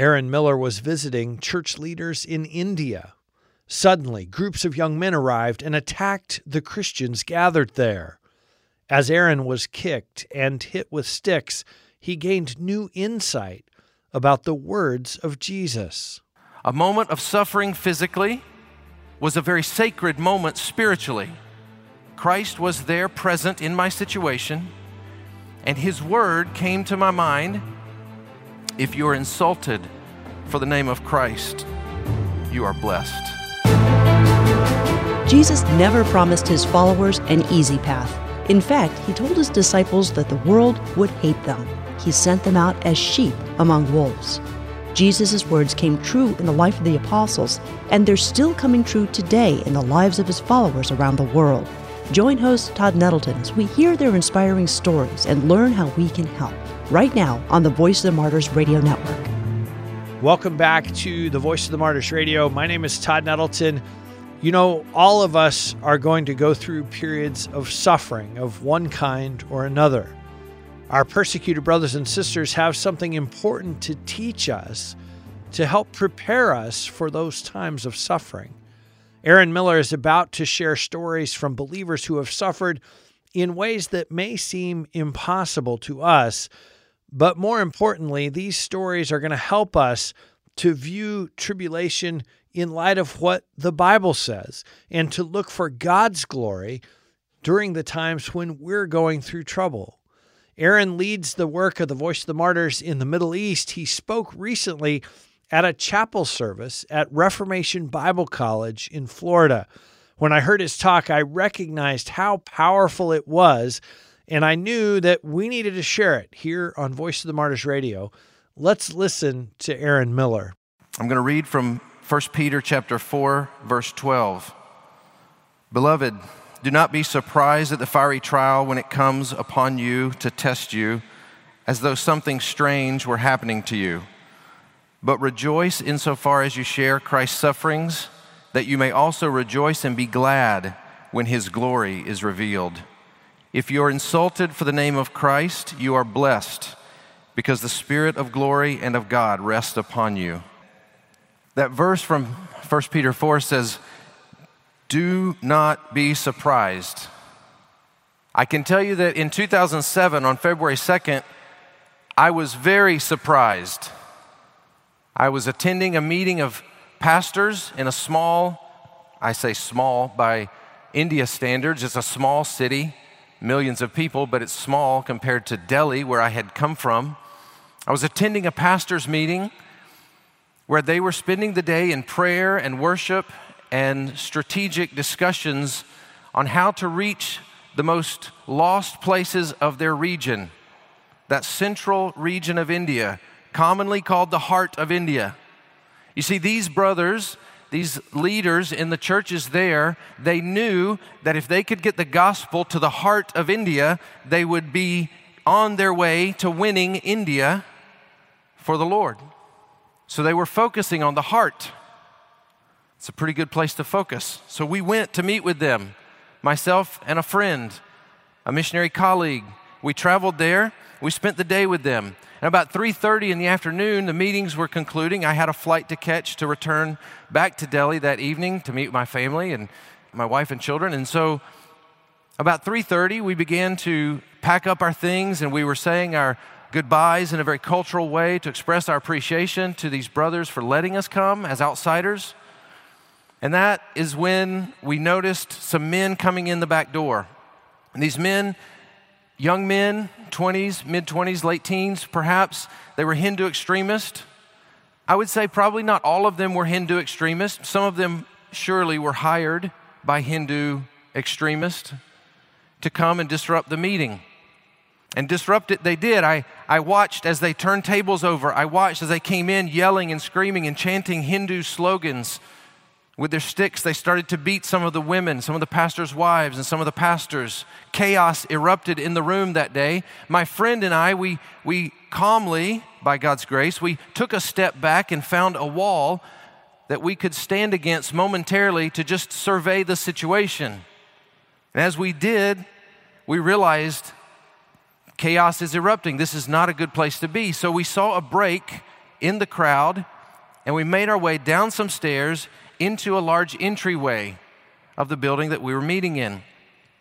Aaron Miller was visiting church leaders in India. Suddenly, groups of young men arrived and attacked the Christians gathered there. As Aaron was kicked and hit with sticks, he gained new insight about the words of Jesus. A moment of suffering physically was a very sacred moment spiritually. Christ was there present in my situation, and his word came to my mind if you are insulted for the name of Christ, you are blessed. Jesus never promised his followers an easy path. In fact, he told his disciples that the world would hate them. He sent them out as sheep among wolves. Jesus' words came true in the life of the apostles, and they're still coming true today in the lives of his followers around the world. Join host Todd Nettleton as we hear their inspiring stories and learn how we can help. Right now on the Voice of the Martyrs Radio Network. Welcome back to the Voice of the Martyrs Radio. My name is Todd Nettleton. You know, all of us are going to go through periods of suffering of one kind or another. Our persecuted brothers and sisters have something important to teach us to help prepare us for those times of suffering. Aaron Miller is about to share stories from believers who have suffered in ways that may seem impossible to us. But more importantly, these stories are going to help us to view tribulation in light of what the Bible says and to look for God's glory during the times when we're going through trouble. Aaron leads the work of the Voice of the Martyrs in the Middle East. He spoke recently at a chapel service at Reformation Bible College in Florida. When I heard his talk, I recognized how powerful it was, and I knew that we needed to share it here on Voice of the Martyrs Radio. Let's listen to Aaron Miller. I'm going to read from 1 Peter chapter 4 verse 12. Beloved, do not be surprised at the fiery trial when it comes upon you to test you as though something strange were happening to you but rejoice insofar as you share Christ's sufferings, that you may also rejoice and be glad when his glory is revealed. If you are insulted for the name of Christ, you are blessed, because the Spirit of glory and of God rests upon you. That verse from 1 Peter 4 says, Do not be surprised. I can tell you that in 2007, on February 2nd, I was very surprised I was attending a meeting of pastors in a small, I say small by India standards, it's a small city, millions of people, but it's small compared to Delhi, where I had come from. I was attending a pastor's meeting where they were spending the day in prayer and worship and strategic discussions on how to reach the most lost places of their region, that central region of India commonly called the heart of India. You see, these brothers, these leaders in the churches there, they knew that if they could get the gospel to the heart of India, they would be on their way to winning India for the Lord. So they were focusing on the heart. It's a pretty good place to focus. So we went to meet with them, myself and a friend, a missionary colleague. We traveled there. We spent the day with them. And about 3:30 in the afternoon, the meetings were concluding. I had a flight to catch to return back to Delhi that evening to meet my family and my wife and children. And so about 3:30, we began to pack up our things and we were saying our goodbyes in a very cultural way to express our appreciation to these brothers for letting us come as outsiders. And that is when we noticed some men coming in the back door. And these men young men, 20s, mid 20s, late teens, perhaps. They were Hindu extremists. I would say probably not all of them were Hindu extremists. Some of them surely were hired by Hindu extremists to come and disrupt the meeting. And disrupt it they did. I, I watched as they turned tables over. I watched as they came in yelling and screaming and chanting Hindu slogans with their sticks, they started to beat some of the women, some of the pastors' wives, and some of the pastors. Chaos erupted in the room that day. My friend and I, we, we calmly, by God's grace, we took a step back and found a wall that we could stand against momentarily to just survey the situation. And as we did, we realized chaos is erupting. This is not a good place to be. So we saw a break in the crowd, and we made our way down some stairs into a large entryway of the building that we were meeting in.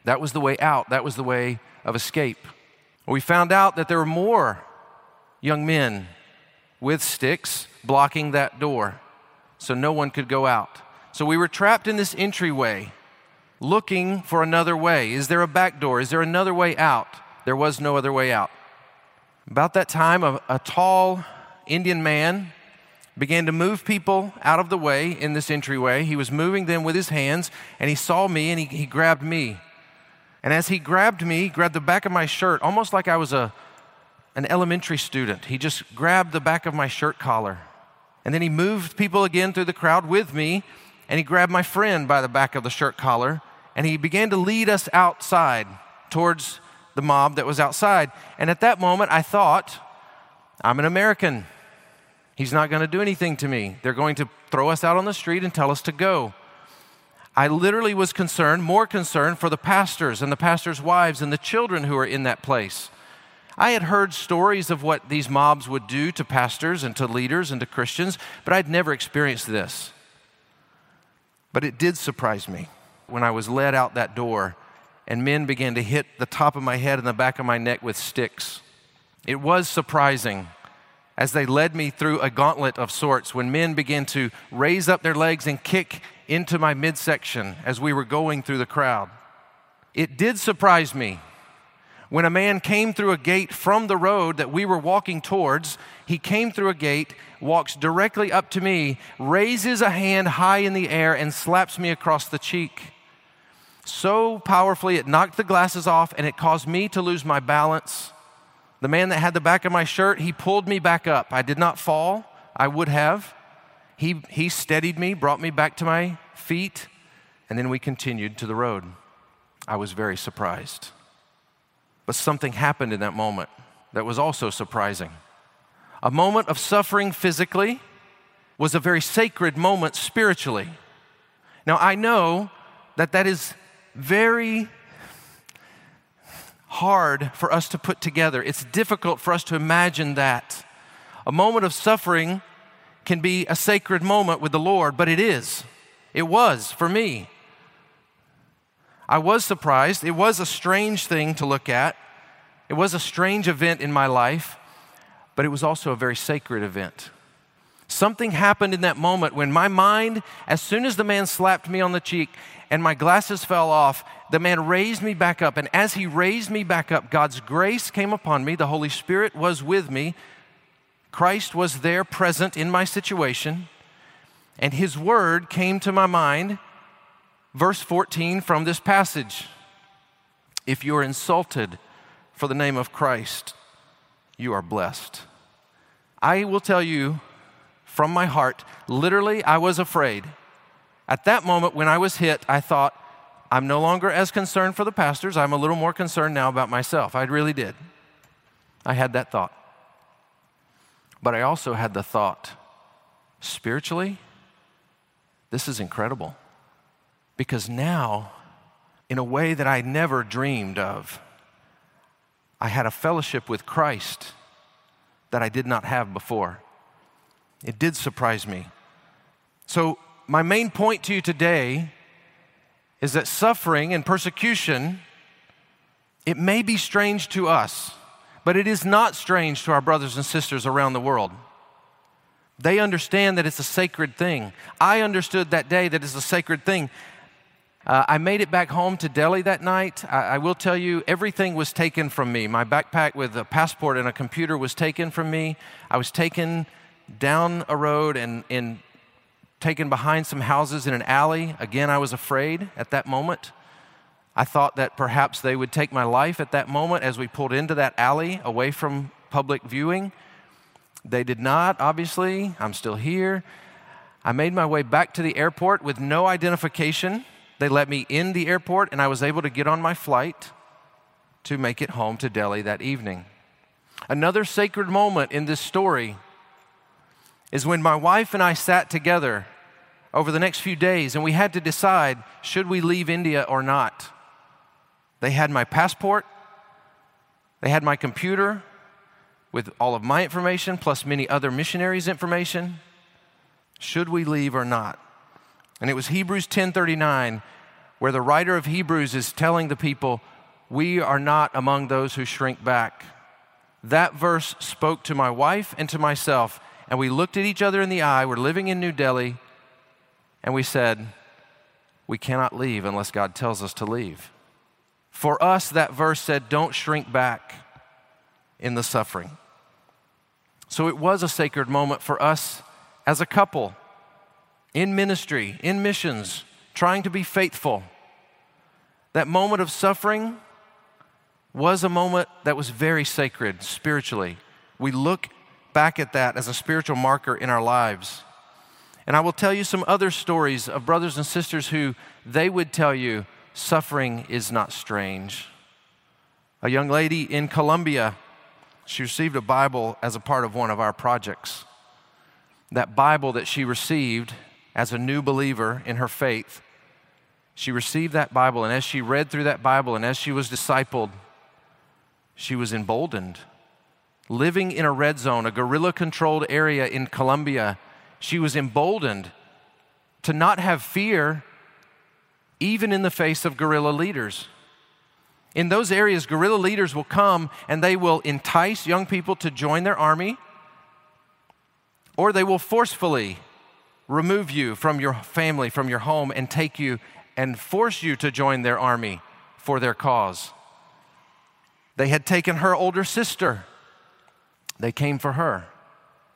That was the way out, that was the way of escape. We found out that there were more young men with sticks blocking that door so no one could go out. So we were trapped in this entryway looking for another way. Is there a back door? Is there another way out? There was no other way out. About that time, a, a tall Indian man began to move people out of the way in this entryway. He was moving them with his hands, and he saw me and he, he grabbed me. And as he grabbed me, he grabbed the back of my shirt, almost like I was a, an elementary student. He just grabbed the back of my shirt collar. And then he moved people again through the crowd with me, and he grabbed my friend by the back of the shirt collar, and he began to lead us outside towards the mob that was outside. And at that moment, I thought, I'm an American. He's not going to do anything to me. They're going to throw us out on the street and tell us to go. I literally was concerned, more concerned for the pastors and the pastors' wives and the children who are in that place. I had heard stories of what these mobs would do to pastors and to leaders and to Christians, but I'd never experienced this. But it did surprise me when I was led out that door and men began to hit the top of my head and the back of my neck with sticks. It was surprising as they led me through a gauntlet of sorts when men began to raise up their legs and kick into my midsection as we were going through the crowd. It did surprise me when a man came through a gate from the road that we were walking towards. He came through a gate, walks directly up to me, raises a hand high in the air, and slaps me across the cheek. So powerfully, it knocked the glasses off and it caused me to lose my balance the man that had the back of my shirt, he pulled me back up. I did not fall. I would have. He, he steadied me, brought me back to my feet, and then we continued to the road. I was very surprised. But something happened in that moment that was also surprising. A moment of suffering physically was a very sacred moment spiritually. Now, I know that that is very hard for us to put together. It's difficult for us to imagine that. A moment of suffering can be a sacred moment with the Lord, but it is. It was for me. I was surprised. It was a strange thing to look at. It was a strange event in my life, but it was also a very sacred event. Something happened in that moment when my mind, as soon as the man slapped me on the cheek and my glasses fell off, the man raised me back up. And as he raised me back up, God's grace came upon me. The Holy Spirit was with me. Christ was there present in my situation. And his word came to my mind. Verse 14 from this passage If you are insulted for the name of Christ, you are blessed. I will tell you from my heart, literally, I was afraid. At that moment, when I was hit, I thought, I'm no longer as concerned for the pastors. I'm a little more concerned now about myself. I really did. I had that thought. But I also had the thought spiritually, this is incredible. Because now, in a way that I never dreamed of, I had a fellowship with Christ that I did not have before. It did surprise me. So, my main point to you today is that suffering and persecution, it may be strange to us, but it is not strange to our brothers and sisters around the world. They understand that it's a sacred thing. I understood that day that it's a sacred thing. Uh, I made it back home to Delhi that night. I, I, will tell you, everything was taken from me. My backpack with a passport and a computer was taken from me. I was taken down a road and, and taken behind some houses in an alley. Again, I was afraid at that moment. I thought that perhaps they would take my life at that moment as we pulled into that alley away from public viewing. They did not, obviously. I'm still here. I made my way back to the airport with no identification. They let me in the airport, and I was able to get on my flight to make it home to Delhi that evening. Another sacred moment in this story is when my wife and I sat together over the next few days and we had to decide should we leave India or not. They had my passport, they had my computer, with all of my information plus many other missionaries' information. Should we leave or not? And it was Hebrews 10:39 where the writer of Hebrews is telling the people, "We are not among those who shrink back." That verse spoke to my wife and to myself, and we looked at each other in the eye. We're living in New Delhi, and we said, "We cannot leave unless God tells us to leave." For us, that verse said, "Don't shrink back in the suffering." So it was a sacred moment for us as a couple in ministry, in missions, trying to be faithful. That moment of suffering was a moment that was very sacred spiritually. We look back at that as a spiritual marker in our lives. And I will tell you some other stories of brothers and sisters who they would tell you suffering is not strange. A young lady in Colombia, she received a Bible as a part of one of our projects. That Bible that she received as a new believer in her faith, she received that Bible, and as she read through that Bible and as she was discipled, she was emboldened. Living in a red zone, a guerrilla controlled area in Colombia, she was emboldened to not have fear even in the face of guerrilla leaders. In those areas, guerrilla leaders will come and they will entice young people to join their army, or they will forcefully remove you from your family, from your home, and take you and force you to join their army for their cause. They had taken her older sister, they came for her.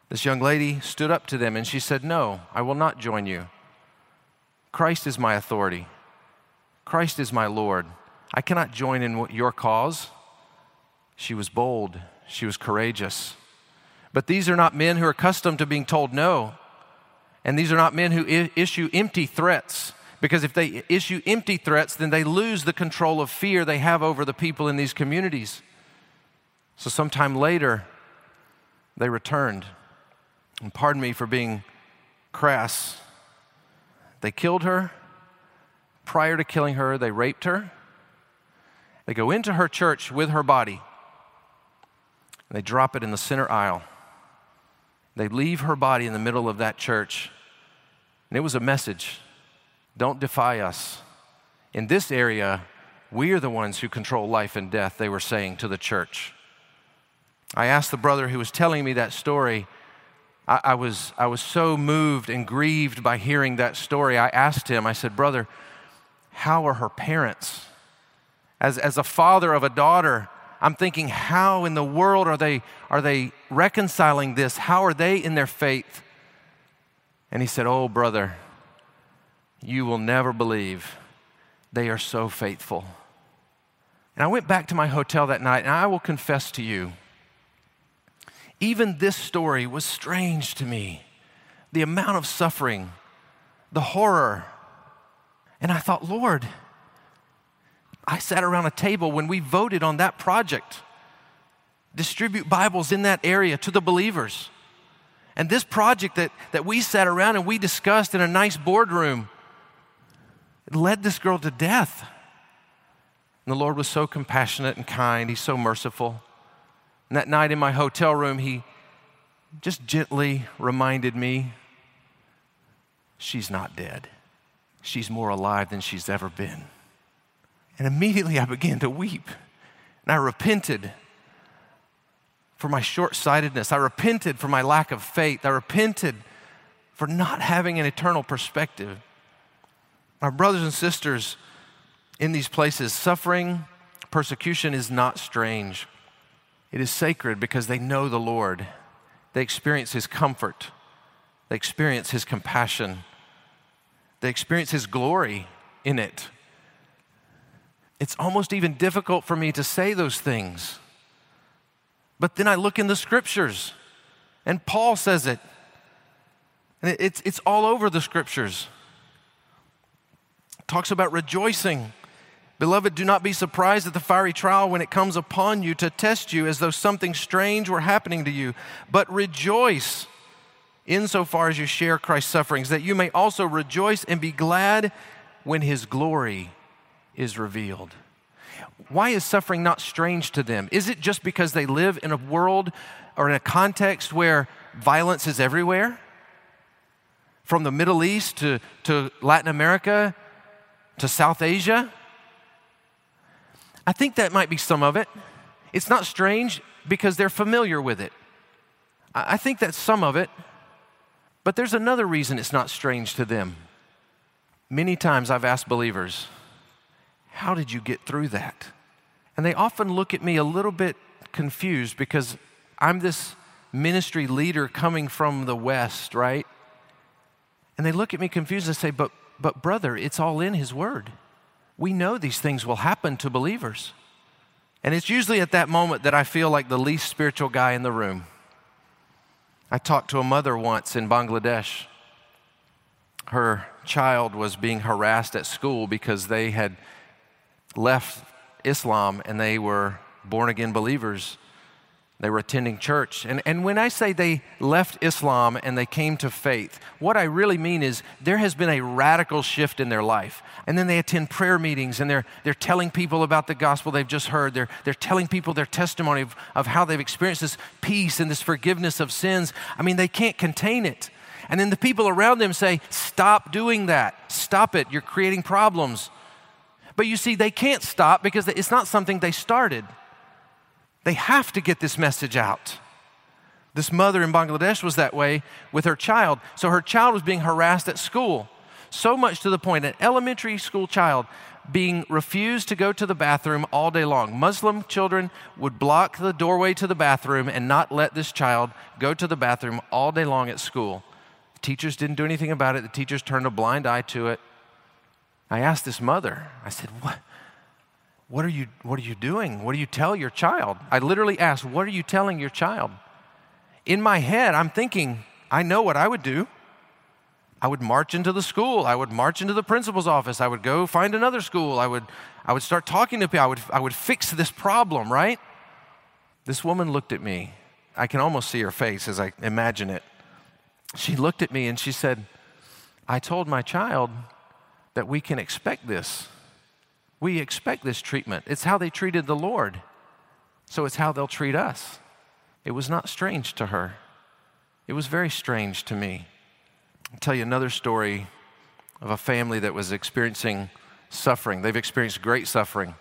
This young lady stood up to them and she said, No, I will not join you. Christ is my authority. Christ is my Lord. I cannot join in your cause. She was bold, she was courageous. But these are not men who are accustomed to being told no. And these are not men who I- issue empty threats. Because if they issue empty threats, then they lose the control of fear they have over the people in these communities. So, sometime later, they returned. And pardon me for being crass. They killed her prior to killing her, they raped her. They go into her church with her body. They drop it in the center aisle. They leave her body in the middle of that church. And it was a message don't defy us. In this area, we are the ones who control life and death, they were saying to the church. I asked the brother who was telling me that story. I, I, was, I was so moved and grieved by hearing that story. I asked him, I said, Brother, how are her parents? As, as a father of a daughter, I'm thinking, how in the world are they, are they reconciling this? How are they in their faith? And he said, Oh, brother, you will never believe. They are so faithful. And I went back to my hotel that night, and I will confess to you, even this story was strange to me. The amount of suffering, the horror, and I thought, Lord, I sat around a table when we voted on that project, distribute Bibles in that area to the believers. And this project that, that we sat around and we discussed in a nice boardroom led this girl to death. And the Lord was so compassionate and kind, He's so merciful. And that night in my hotel room, He just gently reminded me she's not dead she's more alive than she's ever been. And immediately I began to weep. And I repented for my short sightedness. I repented for my lack of faith. I repented for not having an eternal perspective. My brothers and sisters in these places, suffering, persecution is not strange. It is sacred because they know the Lord. They experience His comfort, they experience His compassion they experience His glory in it. It's almost even difficult for me to say those things. But then I look in the scriptures, and Paul says it. And it's, it's all over the scriptures. Talks about rejoicing. Beloved, do not be surprised at the fiery trial when it comes upon you to test you as though something strange were happening to you, but rejoice insofar as you share Christ's sufferings, that you may also rejoice and be glad when his glory is revealed. Why is suffering not strange to them? Is it just because they live in a world or in a context where violence is everywhere? From the Middle East to, to Latin America to South Asia? I think that might be some of it. It's not strange because they're familiar with it. I think that's some of it. But there's another reason it's not strange to them. Many times I've asked believers, How did you get through that? And they often look at me a little bit confused because I'm this ministry leader coming from the West, right? And they look at me confused and say, But, but brother, it's all in His Word. We know these things will happen to believers. And it's usually at that moment that I feel like the least spiritual guy in the room. I talked to a mother once in Bangladesh. Her child was being harassed at school because they had left Islam and they were born again believers. They were attending church. And, and when I say they left Islam and they came to faith, what I really mean is there has been a radical shift in their life. And then they attend prayer meetings and they're, they're telling people about the gospel they've just heard. They're, they're telling people their testimony of, of how they've experienced this peace and this forgiveness of sins. I mean, they can't contain it. And then the people around them say, Stop doing that. Stop it. You're creating problems. But you see, they can't stop because it's not something they started. They have to get this message out. This mother in Bangladesh was that way with her child. So her child was being harassed at school, so much to the point an elementary school child being refused to go to the bathroom all day long. Muslim children would block the doorway to the bathroom and not let this child go to the bathroom all day long at school. The teachers didn't do anything about it. The teachers turned a blind eye to it. I asked this mother, I said, What? What are you, what are you doing? What do you tell your child? I literally asked, What are you telling your child? In my head, I'm thinking, I know what I would do. I would march into the school. I would march into the principal's office. I would go find another school. I would, I would start talking to people. I would, I would fix this problem, right? This woman looked at me. I can almost see her face as I imagine it. She looked at me and she said, I told my child that we can expect this. We expect this treatment. It's how they treated the Lord. So it's how they'll treat us. It was not strange to her. It was very strange to me. I'll tell you another story of a family that was experiencing suffering. They've experienced great suffering.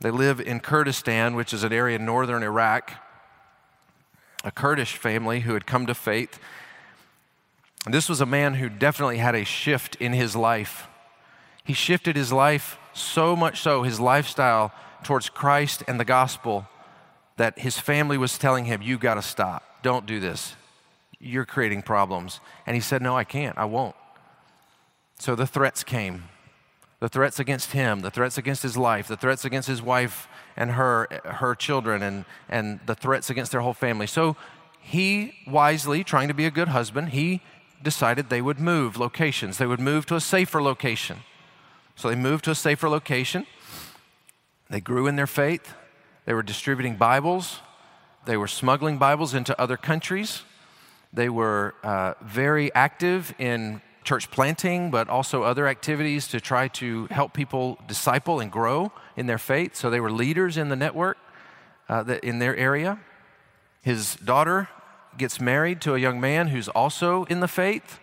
They live in Kurdistan, which is an area in northern Iraq. A Kurdish family who had come to faith. This was a man who definitely had a shift in his life. He shifted his life so much so, his lifestyle towards Christ and the gospel, that his family was telling him, You got to stop. Don't do this. You're creating problems. And he said, No, I can't. I won't. So the threats came the threats against him, the threats against his life, the threats against his wife and her, her children, and, and the threats against their whole family. So he wisely, trying to be a good husband, he decided they would move locations. They would move to a safer location. So they moved to a safer location. They grew in their faith. They were distributing Bibles. They were smuggling Bibles into other countries. They were uh, very active in church planting, but also other activities to try to help people disciple and grow in their faith. So they were leaders in the network uh, that, in their area. His daughter gets married to a young man who's also in the faith.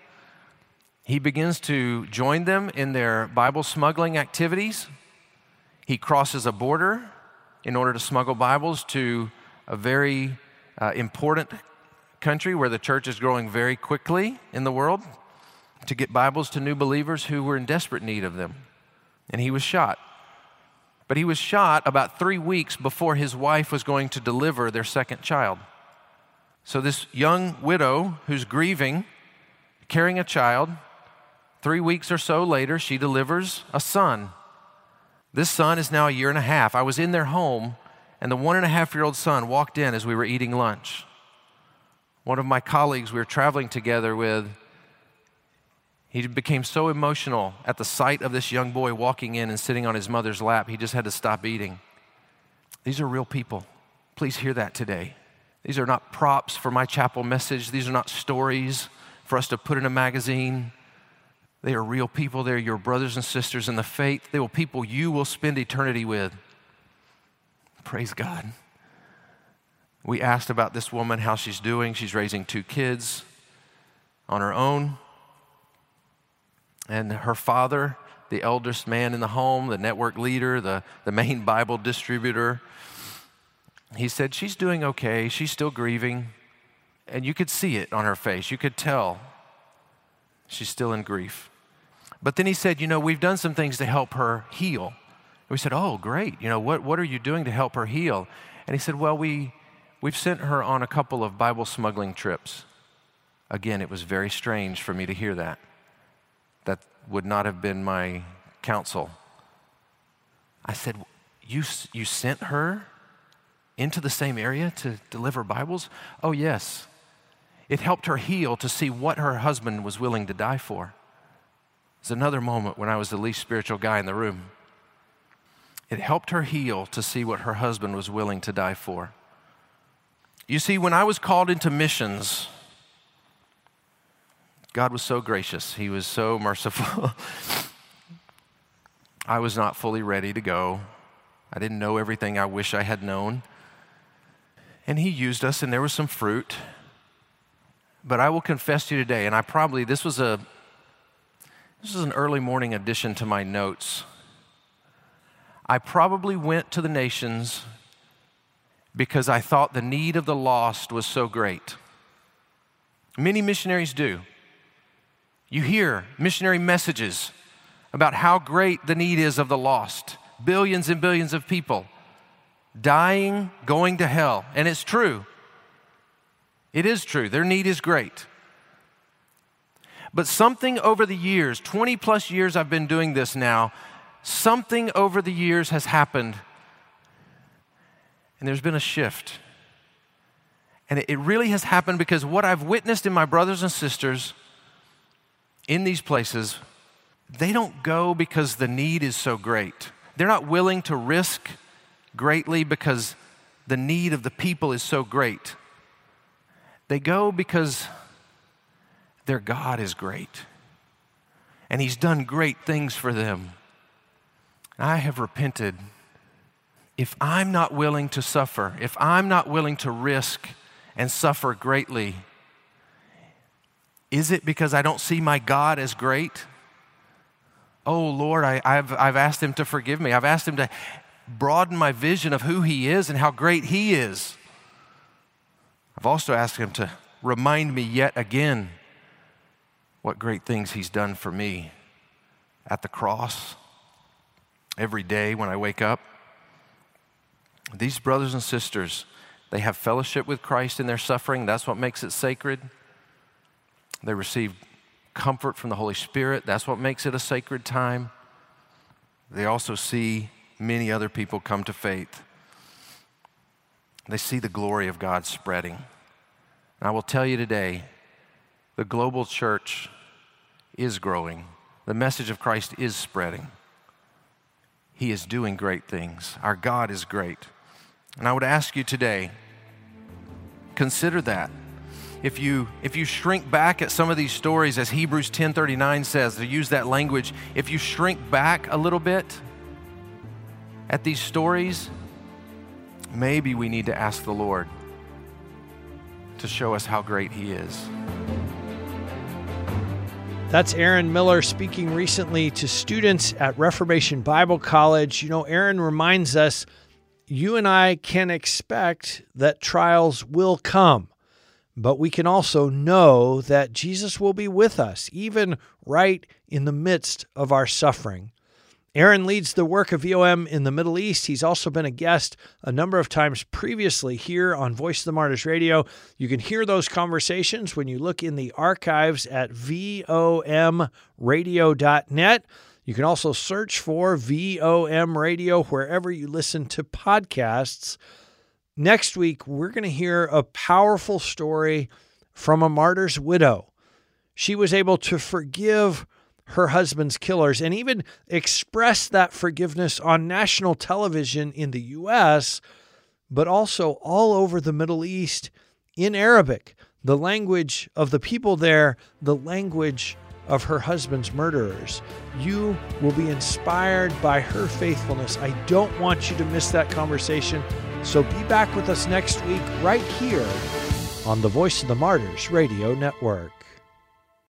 He begins to join them in their Bible smuggling activities. He crosses a border in order to smuggle Bibles to a very uh, important country where the church is growing very quickly in the world to get Bibles to new believers who were in desperate need of them. And he was shot. But he was shot about three weeks before his wife was going to deliver their second child. So, this young widow who's grieving, carrying a child, Three weeks or so later, she delivers a son. This son is now a year and a half. I was in their home, and the one and a half year old son walked in as we were eating lunch. One of my colleagues we were traveling together with, he became so emotional at the sight of this young boy walking in and sitting on his mother's lap, he just had to stop eating. These are real people. Please hear that today. These are not props for my chapel message, these are not stories for us to put in a magazine. They are real people. They're your brothers and sisters in the faith. They will people you will spend eternity with. Praise God. We asked about this woman, how she's doing. She's raising two kids on her own. And her father, the eldest man in the home, the network leader, the, the main Bible distributor, he said, She's doing okay. She's still grieving. And you could see it on her face. You could tell she's still in grief. But then he said, You know, we've done some things to help her heal. We said, Oh, great. You know, what, what are you doing to help her heal? And he said, Well, we, we've sent her on a couple of Bible smuggling trips. Again, it was very strange for me to hear that. That would not have been my counsel. I said, You, you sent her into the same area to deliver Bibles? Oh, yes. It helped her heal to see what her husband was willing to die for. It's another moment when I was the least spiritual guy in the room. It helped her heal to see what her husband was willing to die for. You see, when I was called into missions, God was so gracious. He was so merciful. I was not fully ready to go. I didn't know everything I wish I had known. And He used us, and there was some fruit. But I will confess to you today, and I probably, this was a, this is an early morning addition to my notes. I probably went to the nations because I thought the need of the lost was so great. Many missionaries do. You hear missionary messages about how great the need is of the lost, billions and billions of people dying, going to hell. And it's true. It is true. Their need is great. But something over the years, 20 plus years I've been doing this now, something over the years has happened. And there's been a shift. And it really has happened because what I've witnessed in my brothers and sisters in these places, they don't go because the need is so great. They're not willing to risk greatly because the need of the people is so great. They go because their God is great and He's done great things for them. I have repented. If I'm not willing to suffer, if I'm not willing to risk and suffer greatly, is it because I don't see my God as great? Oh Lord, I, have I've asked Him to forgive me. I've asked Him to broaden my vision of who He is and how great He is. I've also asked Him to remind me yet again what great things He's done for me at the cross every day when I wake up. These brothers and sisters, they have fellowship with Christ in their suffering. That's what makes it sacred. They receive comfort from the Holy Spirit. That's what makes it a sacred time. They also see many other people come to faith. They see the glory of God spreading. And I will tell you today the global church is growing, the message of Christ is spreading. He is doing great things. Our God is great. And I would ask you today consider that. If you, if you shrink back at some of these stories, as Hebrews 10:39 says, to use that language, if you shrink back a little bit, at these stories, maybe we need to ask the Lord to show us how great He is. That's Aaron Miller speaking recently to students at Reformation Bible College. You know, Aaron reminds us you and I can expect that trials will come, but we can also know that Jesus will be with us, even right in the midst of our suffering. Aaron leads the work of VOM in the Middle East. He's also been a guest a number of times previously here on Voice of the Martyrs Radio. You can hear those conversations when you look in the archives at vomradio.net. You can also search for VOM Radio wherever you listen to podcasts. Next week, we're going to hear a powerful story from a martyr's widow. She was able to forgive her husband's killers and even expressed that forgiveness on national television in the US, but also all over the Middle East in Arabic, the language of the people there, the language of her husband's murderers. You will be inspired by her faithfulness. I don't want you to miss that conversation. So be back with us next week, right here on the Voice of the Martyrs Radio Network.